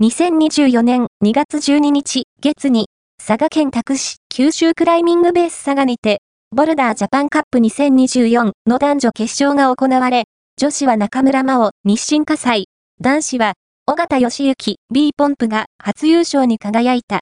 2024年2月12日月に、佐賀県拓市九州クライミングベース佐賀にて、ボルダージャパンカップ2024の男女決勝が行われ、女子は中村真央、日清火災、男子は、尾形義行、B ポンプが初優勝に輝いた。